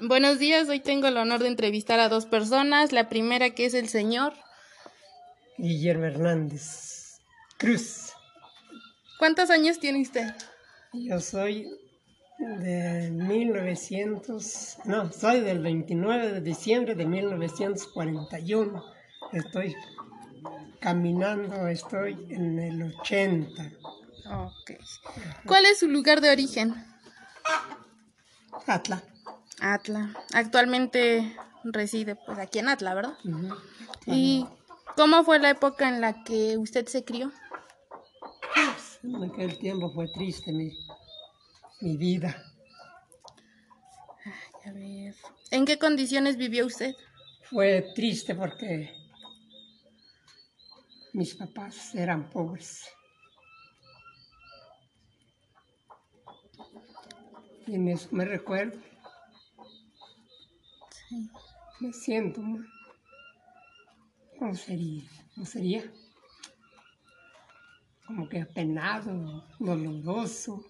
Buenos días, hoy tengo el honor de entrevistar a dos personas. La primera que es el señor. Guillermo Hernández Cruz. ¿Cuántos años tiene usted? Yo soy de 1900, no, soy del 29 de diciembre de 1941. Estoy caminando, estoy en el 80. Ok. ¿Cuál es su lugar de origen? Atla. Atla. Actualmente reside pues aquí en Atla, ¿verdad? ¿Y cómo fue la época en la que usted se crió? En aquel tiempo fue triste mi, mi vida. A ver. ¿En qué condiciones vivió usted? Fue triste porque mis papás eran pobres. Y en eso me recuerdo, Me siento mal. ¿Cómo sería? ¿Cómo sería? Como que apenado, doloroso.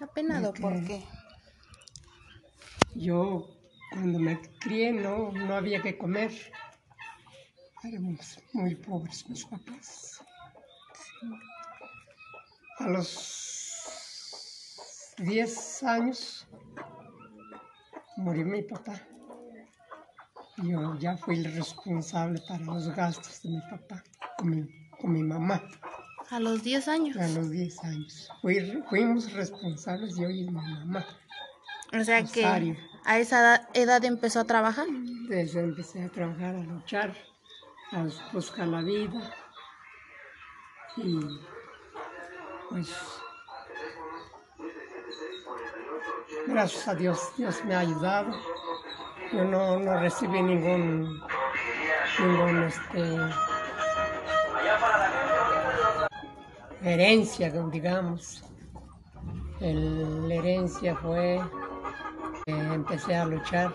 Apenado, Ok. ¿por qué? Yo cuando me crié no, no había que comer. Éramos muy pobres mis papás. A los 10 años murió mi papá. Yo ya fui el responsable para los gastos de mi papá con mi, con mi mamá A los 10 años. a los 10 años. Fui- fuimos responsables yo y mi mamá. O sea que a esa edad, edad empezó a trabajar. Desde empecé a trabajar, a luchar, a buscar la vida. Y pues, gracias a Dios, Dios me ha ayudado. Yo no, no recibí ningún, ningún este, herencia, digamos. El- la herencia fue, eh, empecé a luchar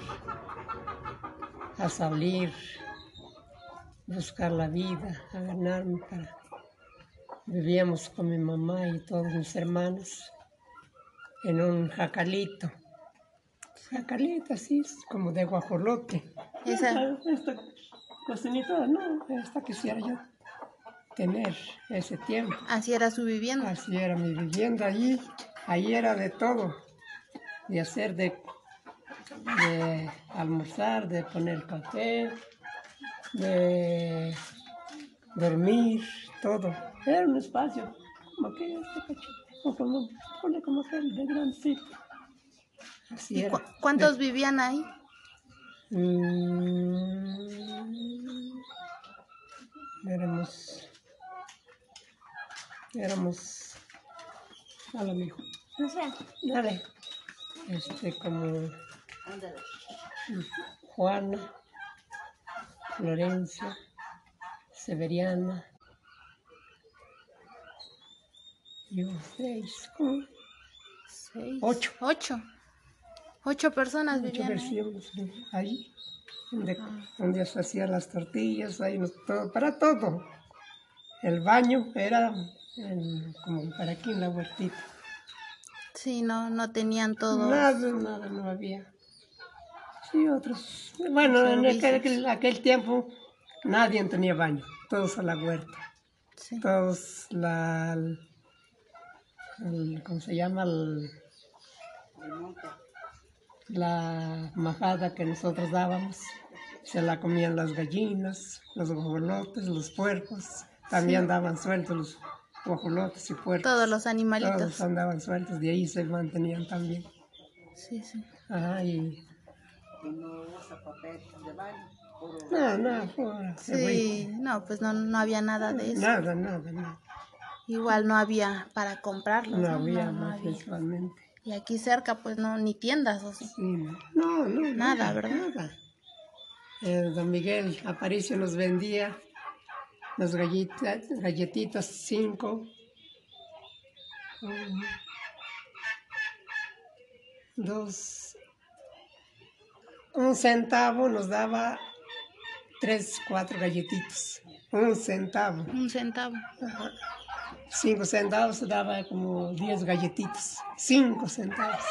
a salir, buscar la vida, a ganarme para... Vivíamos con mi mamá y todos mis hermanos en un jacalito. Jacalito así, como de guajolote. Esa- Esta, cocinita, no, esta quisiera yo tener ese tiempo. Así era su vivienda. Así era mi vivienda allí. Allí era de todo. De hacer de, de almorzar, de poner café, de dormir, todo. Era un espacio como que este cachito, o como, ponle como que de grandecito. ¿Y cu- cuántos vivían ahí? Mm, éramos éramos a lo mejor no sé dale este como Juana Florencia Severiana y seis Seis. Ocho. Ocho. Ocho personas ocho vivían ahí. donde, donde se hacían las tortillas ahí nos- todo, para todo el baño era en- como para aquí en la huertita Sí, no, no tenían todo. Nada, nada, no había. Sí, otros. Bueno, en aquel, aquel- tiempo nadie tenía baño, todos a la huerta, Sí. todos la. el- el- ¿Cómo se llama? El- la majada que nosotros dábamos. Se la comían las gallinas, los guajolotes, los puercos. También daban sueltos los guajolotes y puercos. Todos los animalitos. Todos andaban sueltos, de ahí se mantenían también. Sí, sí. Ajá, y... No, no. Sí, no, pues no, no había nada de eso. Nada, nada, nada. Igual no había para comprarlos. No No, había No, más había. visualmente. Y aquí cerca, pues no, ni tiendas o sí. No, no, no, Nada, ¿verdad? Nada. El don Miguel Aparicio nos vendía las galletas, galletitas cinco. dos. Un centavo nos daba tres, cuatro galletitas. Un centavo. Un centavo. Ajá. Cinco centavos daba como diez galletitas. Cinco centavos.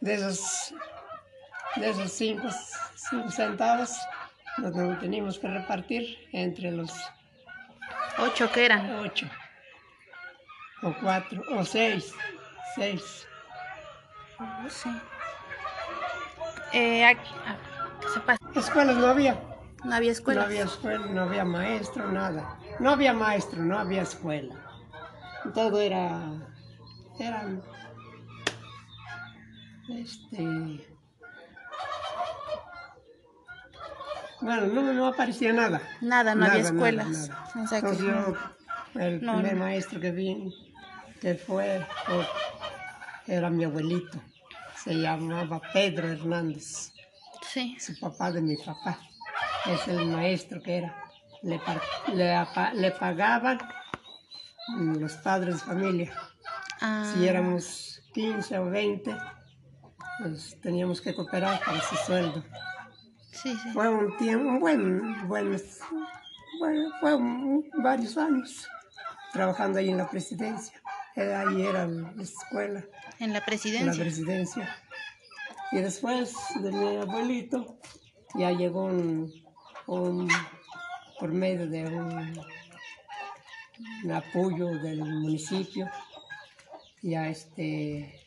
De esos de esos cinco, cinco centavos nos teníamos que repartir entre los ocho que eran. Ocho. O cuatro, o seis. Seis. Sí. Eh, Escuelas no había. No había escuela. No había escuela, no había maestro, nada. No había maestro, no había escuela. Todo era. Eran. Este. Bueno, no, no aparecía nada. Nada, no había escuelas. Entonces yo, el primer maestro que vi, que fue, era mi abuelito. Se llamaba Pedro Hernández. Sí. Su papá de mi papá. Es el maestro que era. Le, le, pagaban los padres de familia. Ah. Si éramos 15 o 20, pues teníamos que cooperar para ese sueldo. Fue un tiempo, un buen, buen, fue varios años trabajando ahí en la presidencia. Ahí era la escuela. ¿En la presidencia? En la presidencia. Y después de mi abuelito, ya llegó un, por medio de un, un, apoyo del municipio, ya este,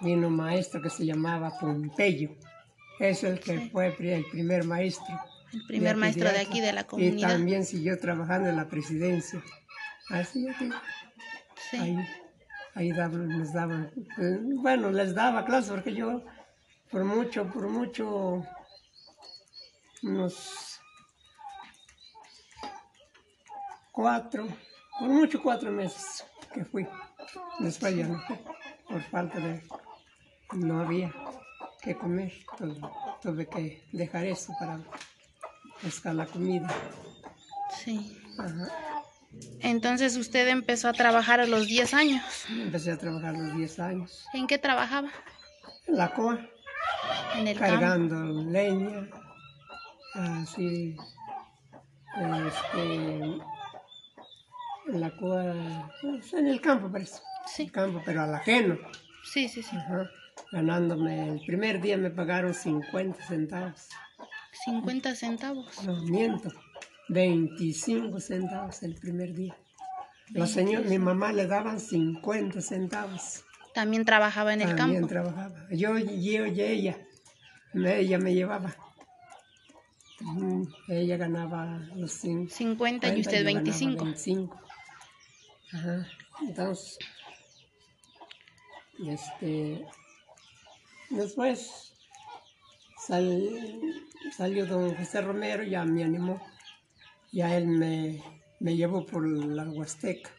vino un maestro que se llamaba Pompeyo es el que fue el primer maestro. El primer maestro de aquí, de la comunidad. Y también siguió trabajando en la presidencia. Así es. Sí. Ahí, ahí daban, nos daban, bueno, les daba clases porque yo, por mucho, por mucho, unos cuatro, por mucho cuatro meses que fui. Después ya no por falta de, no había que comer, tuve que dejar eso para buscar la comida. Sí. Entonces usted empezó a trabajar a los 10 años. Empecé a trabajar a los 10 años. ¿En qué trabajaba? En la coa. En el Cargando leña. Así. Este, en la coa. Pues, en el campo, parece. Sí. El campo, pero al ajeno. Sí, sí, sí ganándome, el primer día me pagaron 50 centavos. 50 centavos. No, miento, 25 centavos el primer día. La señora, mi mamá le daban 50 centavos. También trabajaba en el campo. También trabajaba. Yo, yo y ella, ella me llevaba. Ella ganaba los 50 y usted 25. 25. Ajá. Entonces, este, Después salió don José Romero, ya me animó, ya él me, llevó por la Huasteca.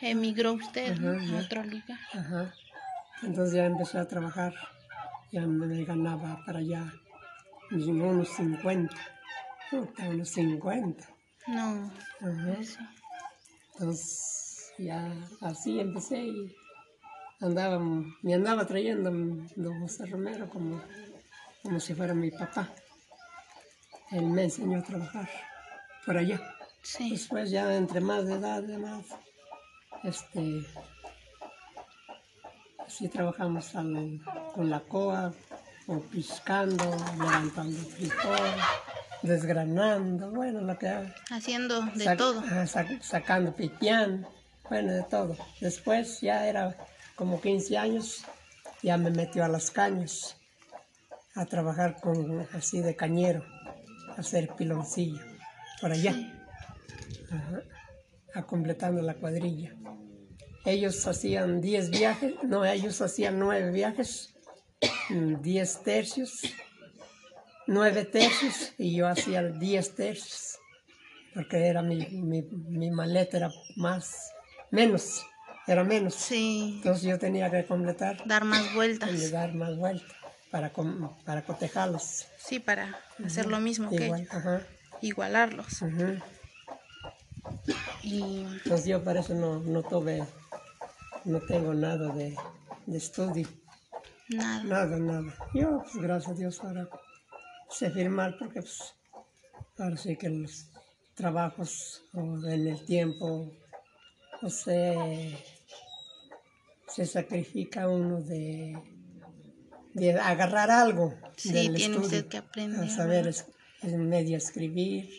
¿Emigró usted a otro lugar? Ajá. Entonces ya empecé a trabajar, ya me ganaba para allá unos 50, unos 50. No. Ajá. Entonces ya así empecé y andaba, me andaba trayendo don José Romero como, como si fuera mi papá. Él me enseñó a trabajar por allá. Después ya entre más de edad, de más, este, así trabajamos con la coa, o piscando, levantando frijol, desgranando, bueno, lo que... Haciendo de todo. Sacando pipián, bueno, de todo. Después ya era como 15 años, ya me metió a las cañas a trabajar con así de cañero, a hacer piloncillo por allá, a completando la cuadrilla. Ellos hacían 10 viajes, no, ellos hacían 9 viajes, 10 tercios, 9 tercios y yo hacía 10 tercios, porque era mi, mi, mi maleta era más, menos era menos. Sí. Entonces yo tenía que completar. Dar más vueltas. Y dar más vueltas para, para cotejarlos. Sí, para hacer lo mismo que ellos. Igualarlos. y... Entonces yo para eso no, no tuve, no tengo nada de, de estudio. Nada. Nada, nada. Yo, pues gracias a Dios, ahora sé firmar porque pues, ahora sí que los trabajos en el tiempo, o sea, se sacrifica uno de, de agarrar algo Sí, del tiene estudio, usted que aprender, a saber es- es medio escribir,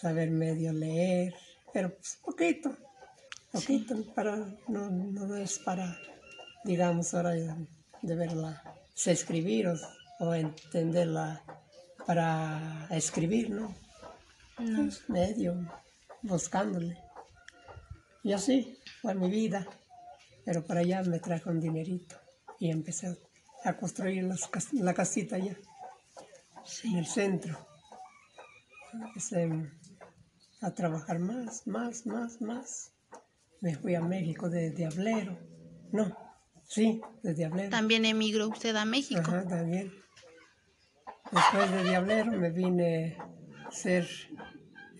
saber medio leer, pero pues, poquito, poquito, para, no, no es para, digamos, ahora de, verla, sé escribir o, o entenderla para escribir, ¿no? No. Pues, medio, buscándole. Y así fue mi vida, pero para allá me trajo un dinerito y empecé a construir las cas- la casita allá en el centro. Empecé a trabajar más, más, más, más. Me fui a México de Diablero. No, sí, de Diablero. También emigró usted a México. Ajá, también. Después de Diablero me vine a ser,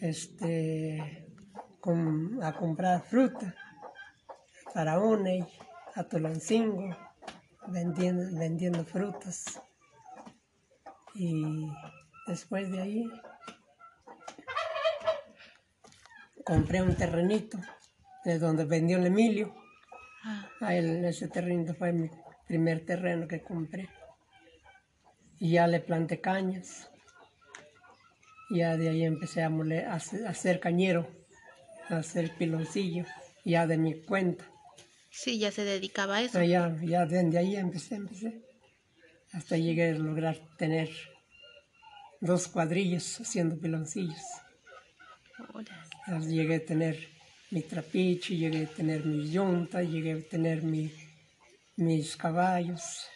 este, com- a comprar fruta para Uney, a Tulancingo, vendiendo, vendiendo frutas. Y después de ahí compré un terrenito de donde vendió el Emilio. Ah, A él, ese terreno fue mi primer terreno que compré. Y ya le planté cañas. Ya de ahí empecé a, hacer- cañero, a hacer piloncillo, ya de mi cuenta. sí, ya se dedicaba a eso. Pero ya, ya desde ahí empecé, empecé. Hasta llegué a lograr tener dos cuadrillas haciendo piloncillos. Llegué a tener mi trapiche, llegué a tener mi yunta, llegué a tener mi, mis caballos.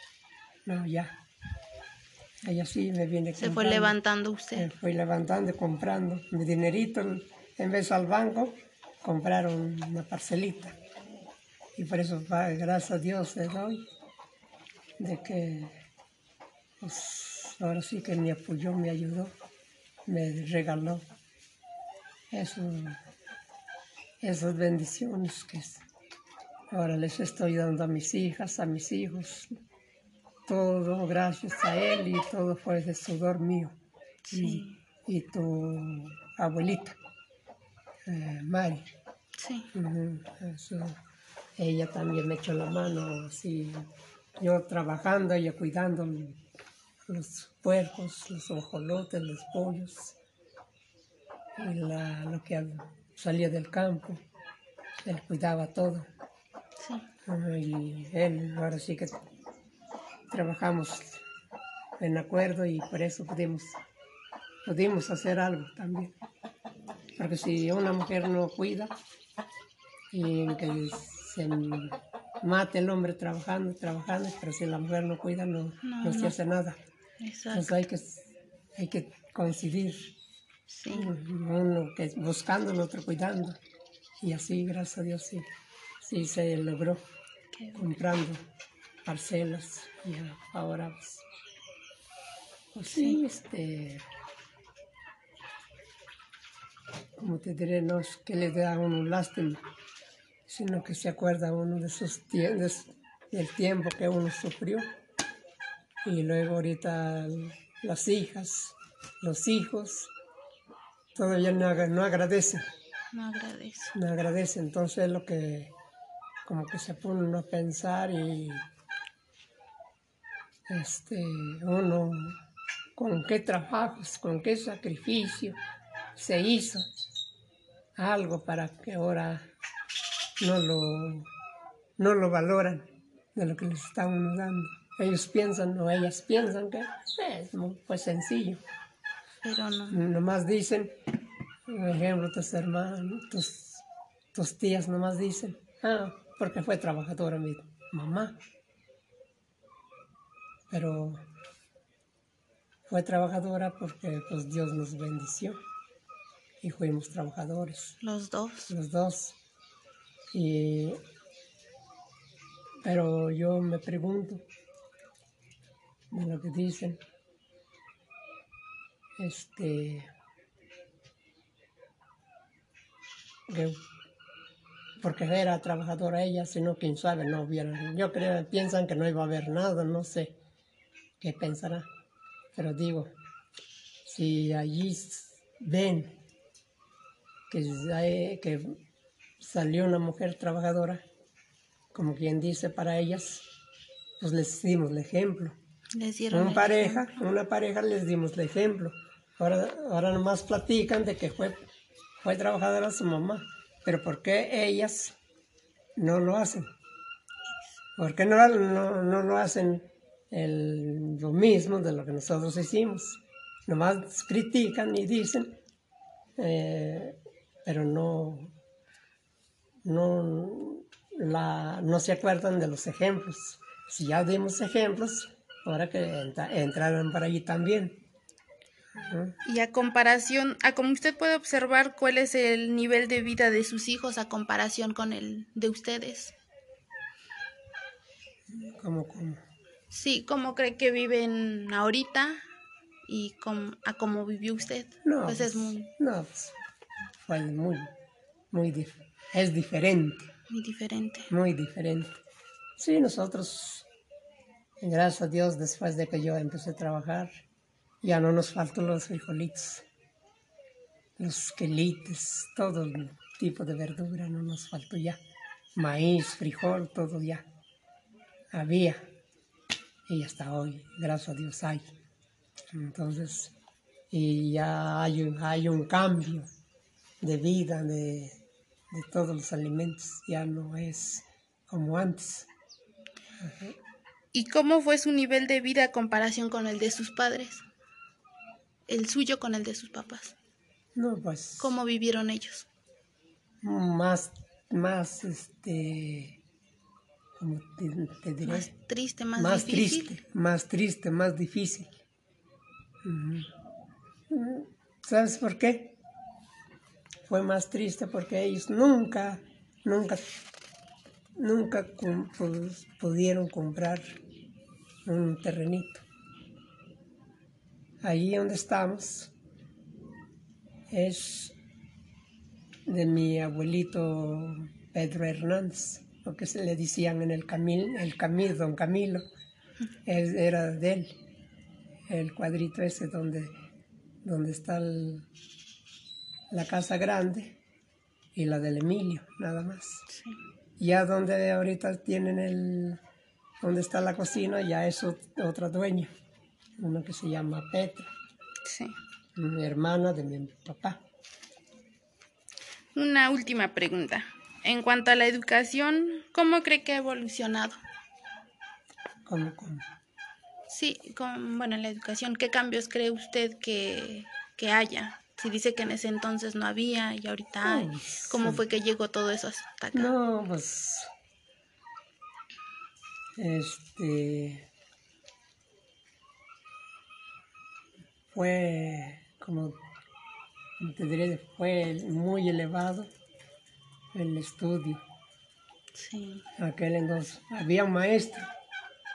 No, ya. Y así me viene Se fue comprando. levantando Me usted. fui levantando y comprando. Mi dinerito, en vez al banco, compraron una parcelita. Y por eso, gracias a Dios, le doy de que, pues, ahora sí que me apoyó, me ayudó, me regaló. Eso, esas bendiciones que ahora les estoy dando a mis hijas, a mis hijos. Todo gracias a él y todo fue de sudor mío. Sí. Y, y tu abuelita, eh, Mari. Sí. Eso. Ella también me echó la mano, así, yo trabajando, ella cuidando los puercos, los ojolotes, los pollos, y la- lo que salía del campo, él cuidaba todo. Sí. Y él, ahora sí que trabajamos en acuerdo y por eso pudimos, pudimos hacer algo también. Porque si una mujer no cuida y que se mate el hombre trabajando, trabajando, pero si la mujer no cuida no, No, no, se hace nada. Exacto. Entonces hay que, hay que coincidir, Sí. uno que buscando, el otro cuidando. Y así, gracias a Dios, sí, sí se logró comprando parcelas y ahora pues, pues sí, este como te diré, no es que le da a uno lástima, sino que se acuerda uno de sus tiempos, del tiempo que uno sufrió. Y luego ahorita las hijas, los hijos, todavía no, aga- no agradecen No agradezco. me agradece. Entonces es lo que como que se pone uno a pensar y este uno con qué trabajos, con qué sacrificio se hizo algo para que ahora no lo no lo valoran de lo que les está uno dando. Ellos piensan o ellas piensan que es muy pues sencillo. Pero no. Nomás dicen, por ejemplo, tus hermanos, tus, tus tías nomás dicen, ah, porque fue trabajadora mi mamá. Pero fue trabajadora porque pues Dios nos bendició y fuimos trabajadores, Los dos. los dos. Y, pero yo me pregunto de lo que dicen, este, que porque era trabajadora ella, sino quién sabe, no hubiera, yo creo, piensan que no iba a haber nada, no sé qué pensará, pero digo, si allí ven que, hay- que salió una mujer trabajadora, como quien dice para ellas, pues les dimos el ejemplo Les dieron Una el pareja, una pareja les dimos el ejemplo. Ahora, ahora nomás platican de que fue, fue trabajadora su mamá. Pero ¿por qué ellas no lo hacen? ¿Por qué no, no, no lo hacen el- lo mismo de lo que nosotros hicimos? Nomás critican y dicen, eh, pero no, no, la, no se acuerdan de los ejemplos. Si ya dimos ejemplos, ahora que entra- entraran para allí también. Y a comparación, a como usted puede observar, ¿cuál es el nivel de vida de sus hijos a comparación con el de ustedes? Como, como, Sí, ¿cómo cree que viven ahorita y com- a cómo vivió usted? no, pues es pues, muy, no, pues, fue muy, muy, dif- es diferente, muy diferente. muy diferente. Sí, nosotros, gracias a Dios, después de que yo empecé a trabajar, ya no nos faltan los frijolitos, los quelites, todo el tipo de verdura no nos faltó ya. Maíz, frijol, todo ya. Había. Y hasta hoy, gracias a Dios, hay. Entonces, y ya hay un, hay un cambio de vida, de, de todos los alimentos. Ya no es como antes. ¿Y cómo fue su nivel de vida a comparación con el de sus padres? El suyo con el de sus papás. No, pues. ¿Cómo vivieron ellos? Más, más, este. Como te, te diré. Más triste, más, más difícil. triste, más triste, más difícil. ¿Sabes por qué? Fue más triste porque ellos nunca, nunca, nunca pudieron comprar un terrenito. Allí donde estamos es de mi abuelito Pedro Hernández, lo que se le decían en el Camil, el Camil, don Camilo, era de él, el cuadrito ese donde, donde está el- la casa grande y la del Emilio, nada más. Sí. Ya donde ahorita tienen el, donde está la cocina, ya es ot- otra dueña, una que se llama Petra, sí. una hermana de mi papá. Una última pregunta. En cuanto a la educación, ¿cómo cree que ha evolucionado? Como, como, Sí, con, bueno, en la educación, ¿qué cambios cree usted que, que haya? Si dice que en ese entonces no había y ahorita hay, Pues, ¿cómo sí. fue que llegó todo eso hasta acá? No, pues. Este. Fue como. como Te diré, fue muy elevado el estudio. Sí, Aquel entonces había un maestro.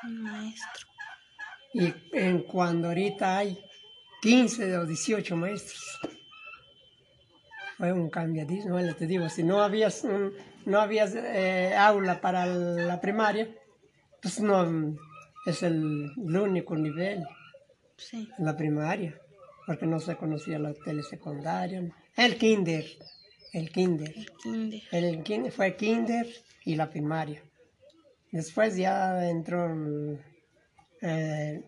un maestro. Y en cuando ahorita hay 15 o 18 maestros. Fue un cambiadísimo, bueno, te digo, si no habías, un- no habías eh, aula para la primaria, pues no, es el, el único nivel, Sí, la primaria, porque no se conocía la telesecundaria, el kinder, el kinder. el kinder. El kinder fue kinder y la primaria. Después ya entró eh,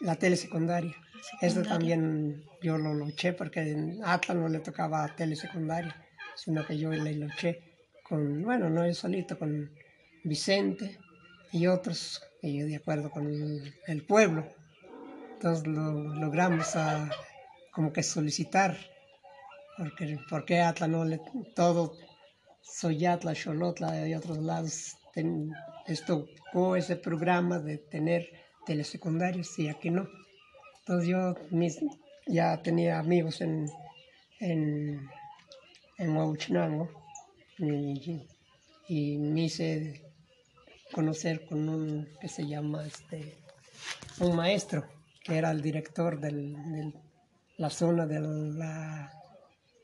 la telesecundaria. Eso también yo lo luché porque en Atlas no le tocaba telesecundaria, sino que yo le luché con, bueno, no yo solito, con Vicente y otros, y yo de acuerdo con el, el pueblo. Entonces lo logramos a, como que solicitar porque, porque Atla no le, todo, Soyatla, Xolotla y otros lados, ten- les tocó ese programa de tener telesecundarios y aquí no. Entonces yo mis- ya tenía amigos en, en, en Huauchinango y, y me hice conocer con un que se llama este, un maestro, que era el director de la zona de la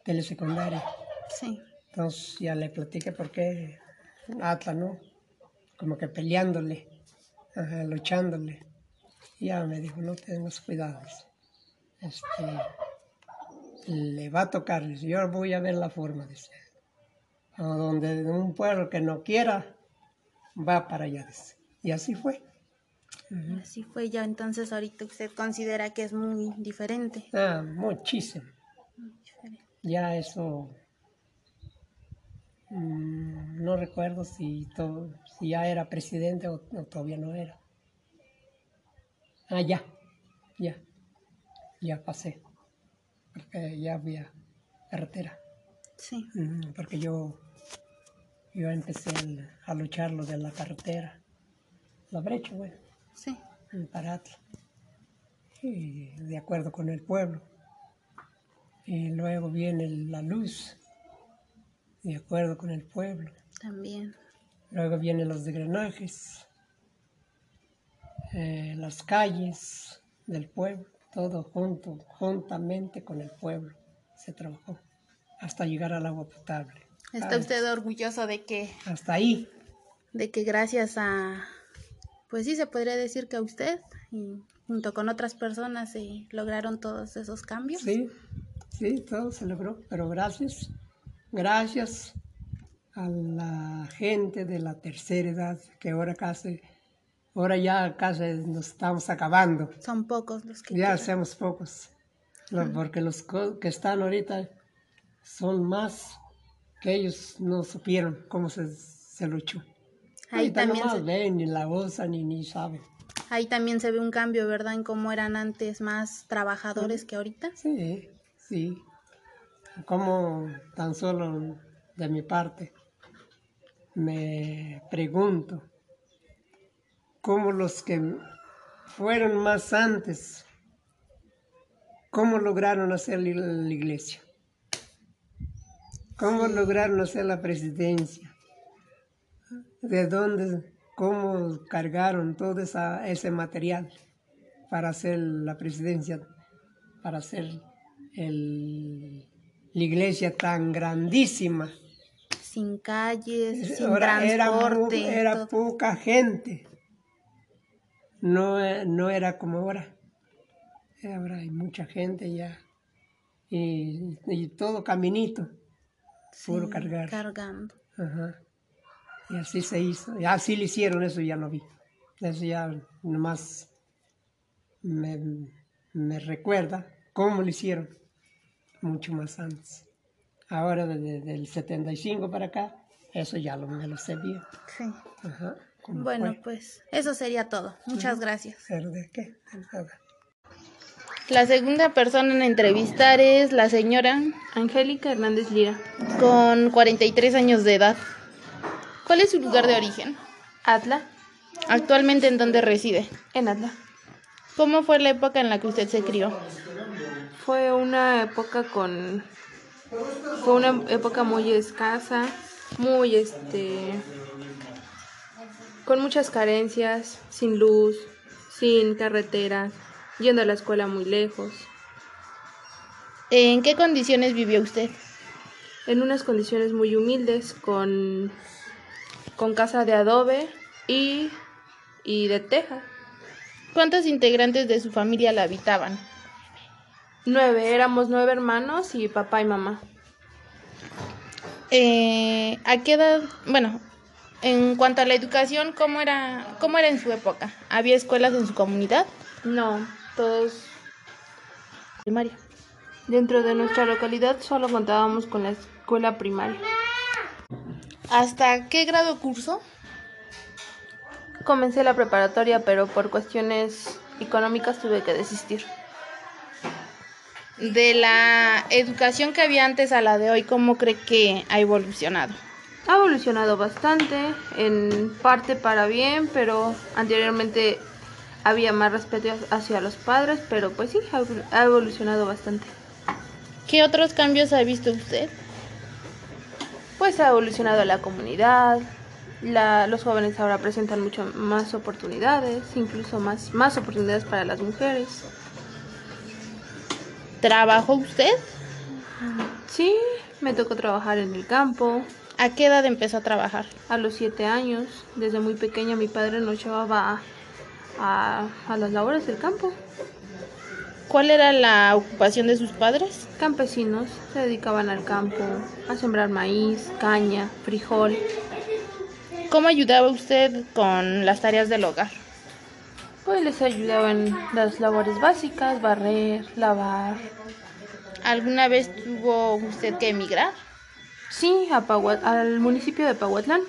telesecundaria. Sí, Entonces ya le platiqué por qué Atla, ¿no? Como que peleándole, ajá, luchándole. Y ya me dijo, no tengas cuidados. Este, le va a tocar, dice, yo voy a ver la forma, dice. A donde un pueblo que no quiera, va para allá, dice. Y así fue. Así fue ya, entonces ahorita usted considera que es muy diferente. Ah, muchísimo. Ya eso... mm, no recuerdo si, to- si ya era presidente o, o todavía no era. Ah, ya, ya, ya pasé, porque ya había carretera. Sí, porque yo, yo empecé el- a luchar lo de la carretera, la brecha, bueno, sí. Paratla, y de acuerdo con el pueblo. Y luego viene la luz, de acuerdo con el pueblo. También. Luego vienen los drenajes, eh, las calles del pueblo, todo junto, juntamente con el pueblo se trabajó hasta llegar al agua potable. ¿Está usted orgulloso de que, Hasta ahí, de que gracias a, pues sí, se podría decir que a usted y junto con otras personas se lograron todos esos cambios? sí, sí, todo se logró, pero gracias, gracias a la gente de la tercera edad que ahora casi, ahora ya casi nos estamos acabando. Son pocos los que Ya hacemos pocos, porque los que están ahorita son más que ellos no supieron cómo se, se luchó. Ahí Ahorita también, nomás se, ven, ni la usan, ni, ni saben. ahí también se ve un cambio, ¿verdad? En cómo eran antes más trabajadores que ahorita. Sí, sí. Como tan solo de mi parte me pregunto cómo los que fueron más antes, cómo lograron hacer la iglesia, cómo lograron hacer la presidencia, de dónde, cómo cargaron todo esa, ese material para hacer la presidencia, para hacer el- la iglesia tan grandísima. Sin calles, sin Ahora era, transporte. era poca gente. No, eh, no era como ahora. Ahora hay mucha gente ya. Y, y todo caminito. puro Sí, cargar. Cargando. Ajá. Y así se hizo. Y así le hicieron, eso ya no vi. Eso ya nomás me, me recuerda cómo lo hicieron. Mucho más antes. Ahora desde del 75 para acá, eso ya lo, me lo sé bien. Sí. Ajá. Bueno, fue. pues eso sería todo. Muchas gracias. ¿Pero de qué? De nada. La segunda persona en entrevistar es la señora Angélica Hernández Lira. con 43 años de edad. ¿Cuál es su lugar de origen? Atla. Actualmente en dónde reside. En Atla. ¿Cómo fue la época en la que usted se crió? Fue una época con. Fue una época muy escasa, muy este. con muchas carencias, sin luz, sin carreteras, yendo a la escuela muy lejos, ¿En qué condiciones vivió usted? en unas condiciones muy humildes, con. con casa de adobe y. y de teja. ¿Cuántos integrantes de su familia la habitaban? Nueve, éramos nueve hermanos y papá y mamá. Eh, ¿A qué edad? Bueno, en cuanto a la educación, ¿cómo era, ¿cómo era en su época? ¿Había escuelas en su comunidad? No, todos Primaria. Dentro de nuestra localidad solo contábamos con la escuela primaria. ¿Hasta qué grado cursó? Comencé la preparatoria, pero por cuestiones económicas tuve que desistir. De la educación que había antes a la de hoy, ¿cómo cree que ha evolucionado? Ha evolucionado bastante, en parte para bien, pero anteriormente había más respeto hacia los padres, pero pues sí, ha evol- ha evolucionado bastante. ¿Qué otros cambios ha visto usted? Pues ha evolucionado la comunidad, la- los jóvenes ahora presentan mucho más oportunidades, incluso más, más oportunidades para las mujeres. ¿Trabajó usted? Sí, me tocó trabajar en el campo. ¿A qué edad empezó a trabajar? A los siete años, desde muy pequeña, mi padre nos llevaba a, a las labores del campo. ¿Cuál era la ocupación de sus padres? Campesinos se dedicaban al campo, a sembrar maíz, caña, frijol. ¿Cómo ayudaba usted con las tareas del hogar? Pues les ayudaba en las labores básicas, barrer, lavar. ¿Alguna vez tuvo usted que emigrar? Sí, a Pahua- al municipio de Pahuatlán,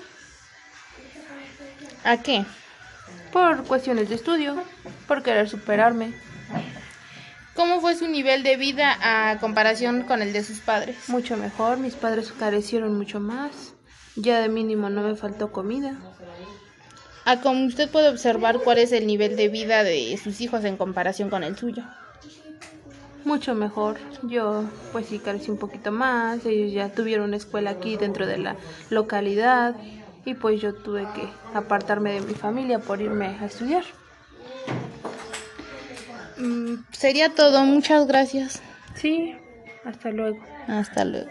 ¿A qué? por cuestiones de estudio, por querer superarme. ¿Cómo fue su nivel de vida a comparación con el de sus padres? Mucho mejor, mis padres carecieron mucho más. Ya de mínimo no me faltó comida. A como usted puede observar cuál es el nivel de vida de sus hijos en comparación con el suyo. Mucho mejor. Yo pues sí carecí un poquito más. Ellos ya tuvieron una escuela aquí dentro de la localidad. Y pues yo tuve que apartarme de mi familia por irme a estudiar. Mm, sería todo, muchas gracias. Sí, hasta luego. Hasta luego.